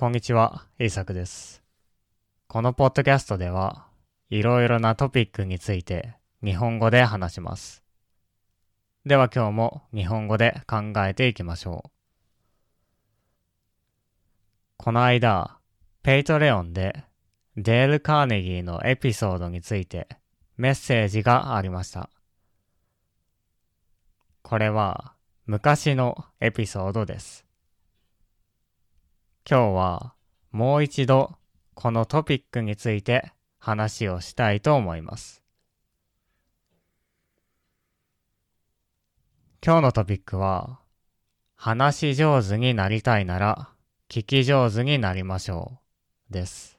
こんにちは、イーサクです。このポッドキャストでは、いろいろなトピックについて日本語で話します。では今日も日本語で考えていきましょう。この間、 Patreon でデール・カーネギーのエピソードについてメッセージがありました。これは昔のエピソードです。今日はもう一度このトピックについて話をしたいと思います。今日のトピックは話し上手になりたいなら聞き上手になりましょうです。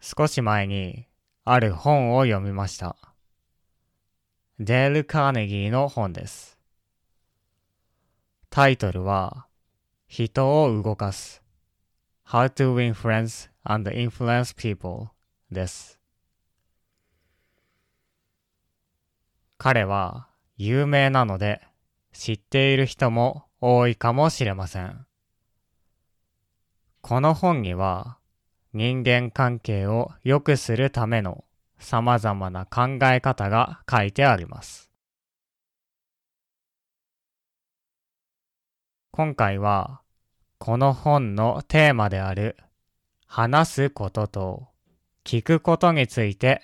少し前にある本を読みました。デール・カーネギーの本です。タイトルは、人を動かす。How to win friends and influence people です。彼は有名なので知っている人も多いかもしれません。この本には人間関係を良くするための様々な考え方が書いてあります。今回はこの本のテーマである話すことと聞くことについて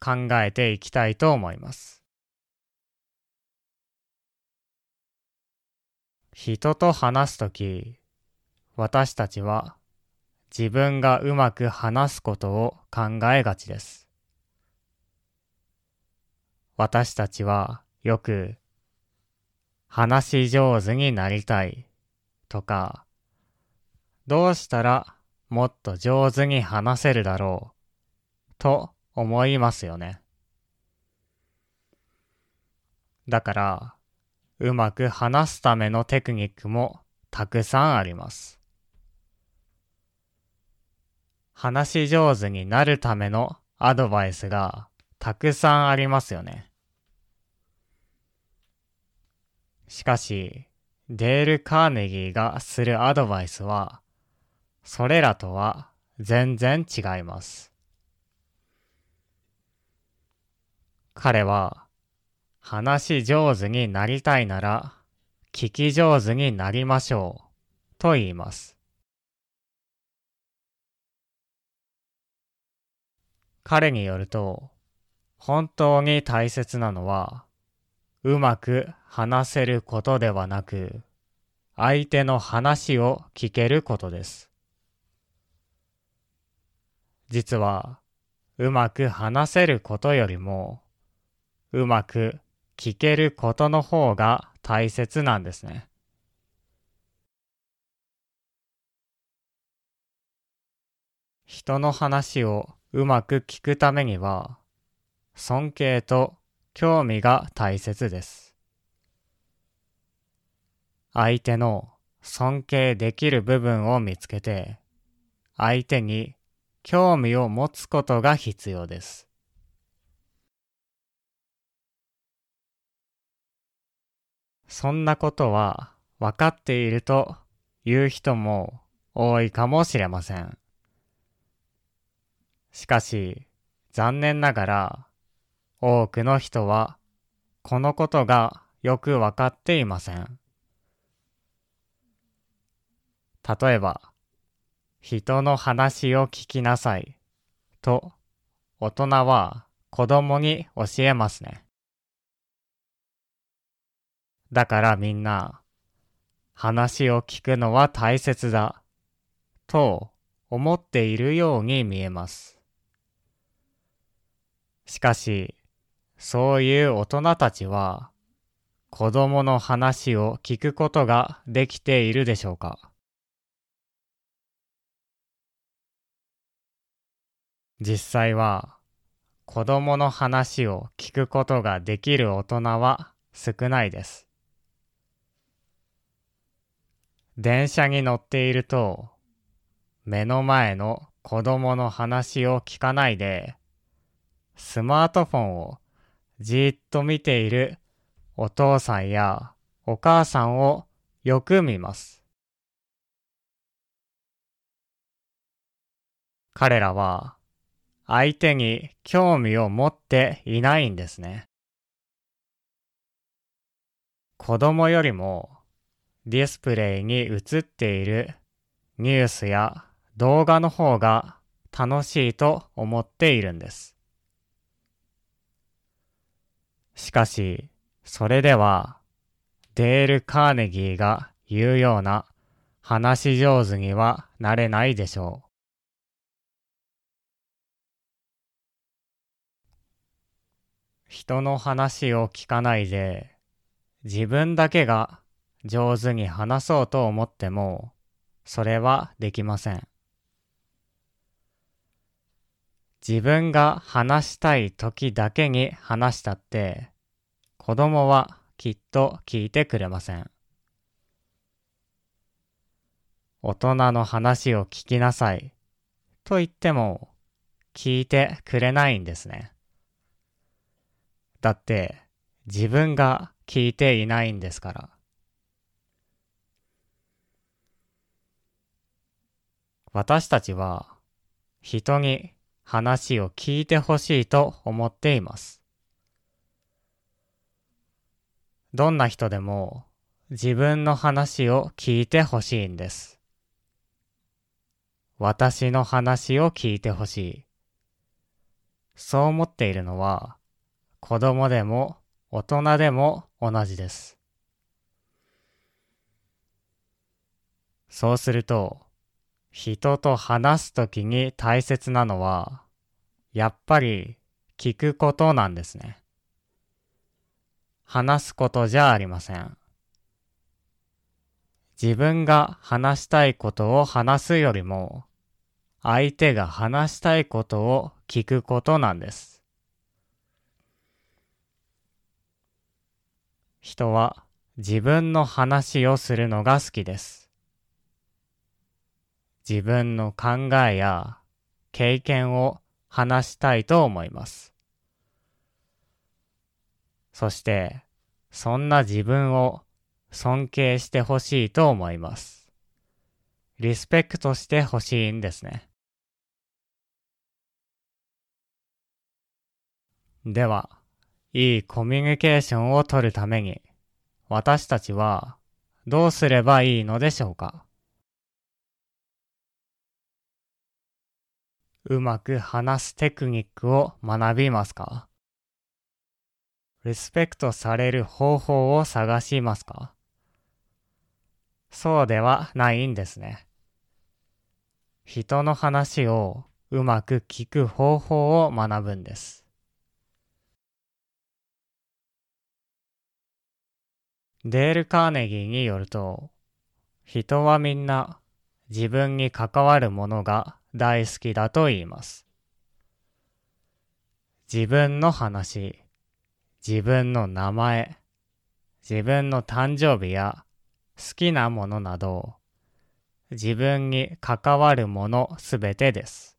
考えていきたいと思います。人と話すとき、私たちは自分がうまく話すことを考えがちです。私たちはよく話し上手になりたいとか、どうしたらもっと上手に話せるだろうと思いますよね。だから、うまく話すためのテクニックもたくさんあります。話し上手になるためのアドバイスがたくさんありますよね。しかし、デール・カーネギーがするアドバイスは、それらとは全然違います。彼は、話し上手になりたいなら、聞き上手になりましょう、と言います。彼によると、本当に大切なのは、うまく話せることではなく、相手の話を聞けることです。実は、うまく話せることよりも、うまく聞けることの方が大切なんですね。人の話をうまく聞くためには、尊敬と興味が大切です。相手の尊敬できる部分を見つけて、相手に興味を持つことが必要です。そんなことは分かっているという人も多いかもしれません。しかし、残念ながら、多くの人は、このことがよくわかっていません。例えば、人の話を聞きなさい、と、大人は子供に教えますね。だからみんな、話を聞くのは大切だ、と思っているように見えます。しかし、そういう大人たちは、子供の話を聞くことができているでしょうか？実際は、子供の話を聞くことができる大人は少ないです。電車に乗っていると、目の前の子供の話を聞かないで、スマートフォンをじっと見ているお父さんやお母さんをよく見ます。彼らは相手に興味を持っていないんですね。子供よりもディスプレイに映っているニュースや動画の方が楽しいと思っているんです。しかし、それではデール・カーネギーが言うような話し上手にはなれないでしょう。人の話を聞かないで自分だけが上手に話そうと思ってもそれはできません。自分が話したい時だけに話したって子供はきっと聞いてくれません。大人の話を聞きなさいと言っても聞いてくれないんですね。だって自分が聞いていないんですから。私たちは人に話を聞いてほしいと思っています。どんな人でも自分の話を聞いてほしいんです。私の話を聞いてほしい。そう思っているのは子供でも大人でも同じです。そうすると人と話すときに大切なのはやっぱり聞くことなんですね。話すことじゃありません。自分が話したいことを話すよりも、相手が話したいことを聞くことなんです。人は自分の話をするのが好きです。自分の考えや経験を話したいと思います。そして、そんな自分を尊敬してほしいと思います。リスペクトしてほしいんですね。では、いいコミュニケーションを取るために、私たちはどうすればいいのでしょうか？うまく話すテクニックを学びますか？リスペクトされる方法を探しますか？そうではないんですね。人の話をうまく聞く方法を学ぶんです。デール・カーネギーによると、人はみんな自分に関わるものが大好きだと言います。自分の話、自分の名前、自分の誕生日や好きなものなど、自分に関わるものすべてです。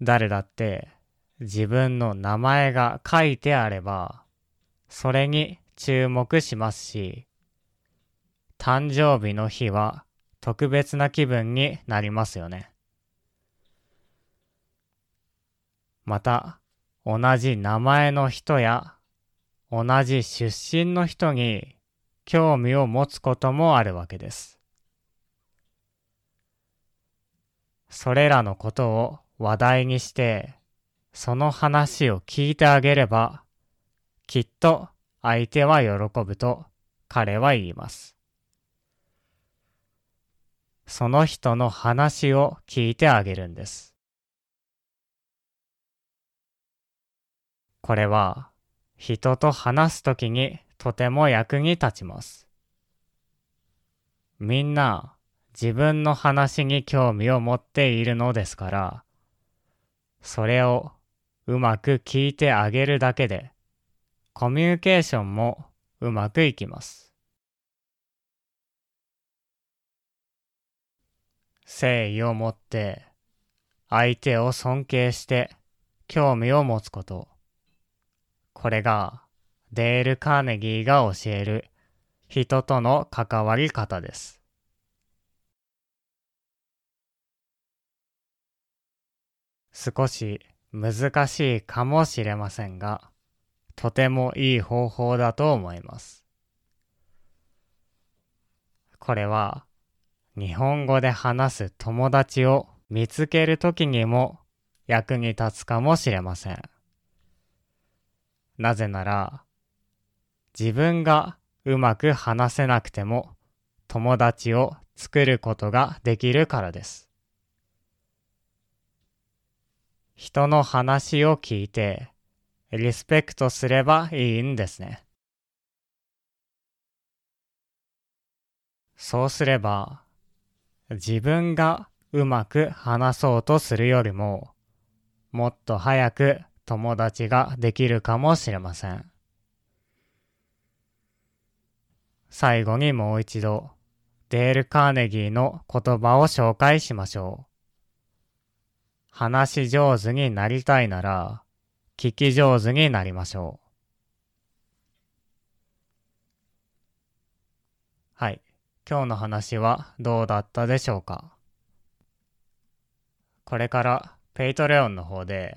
誰だって自分の名前が書いてあれば、それに注目しますし、誕生日の日は特別な気分になりますよね。また、同じ名前の人や同じ出身の人に興味を持つこともあるわけです。それらのことを話題にして、その話を聞いてあげれば、きっと相手は喜ぶと彼は言います。その人の話を聞いてあげるんです。これは人と話すときにとても役に立ちます。みんな自分の話に興味を持っているのですから、それをうまく聞いてあげるだけで、コミュニケーションもうまくいきます。誠意を持って相手を尊敬して興味を持つこと。これがデール・カーネギーが教える人との関わり方です。少し難しいかもしれませんが、とてもいい方法だと思います。これは日本語で話す友達を見つけるときにも役に立つかもしれません。なぜなら、自分がうまく話せなくても友達を作ることができるからです。人の話を聞いてリスペクトすればいいんですね。そうすれば自分がうまく話そうとするよりももっと早く友達ができるかもしれません。最後にもう一度、デール・カーネギーの言葉を紹介しましょう。話し上手になりたいなら、聞き上手になりましょう。はい。今日の話はどうだったでしょうか？これから Patreon の方で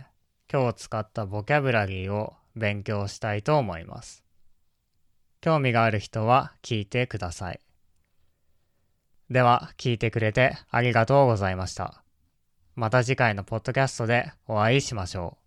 今日使ったボキャブラリーを勉強したいと思います。興味がある人は聞いてください。では、聞いてくれてありがとうございました。また次回のポッドキャストでお会いしましょう。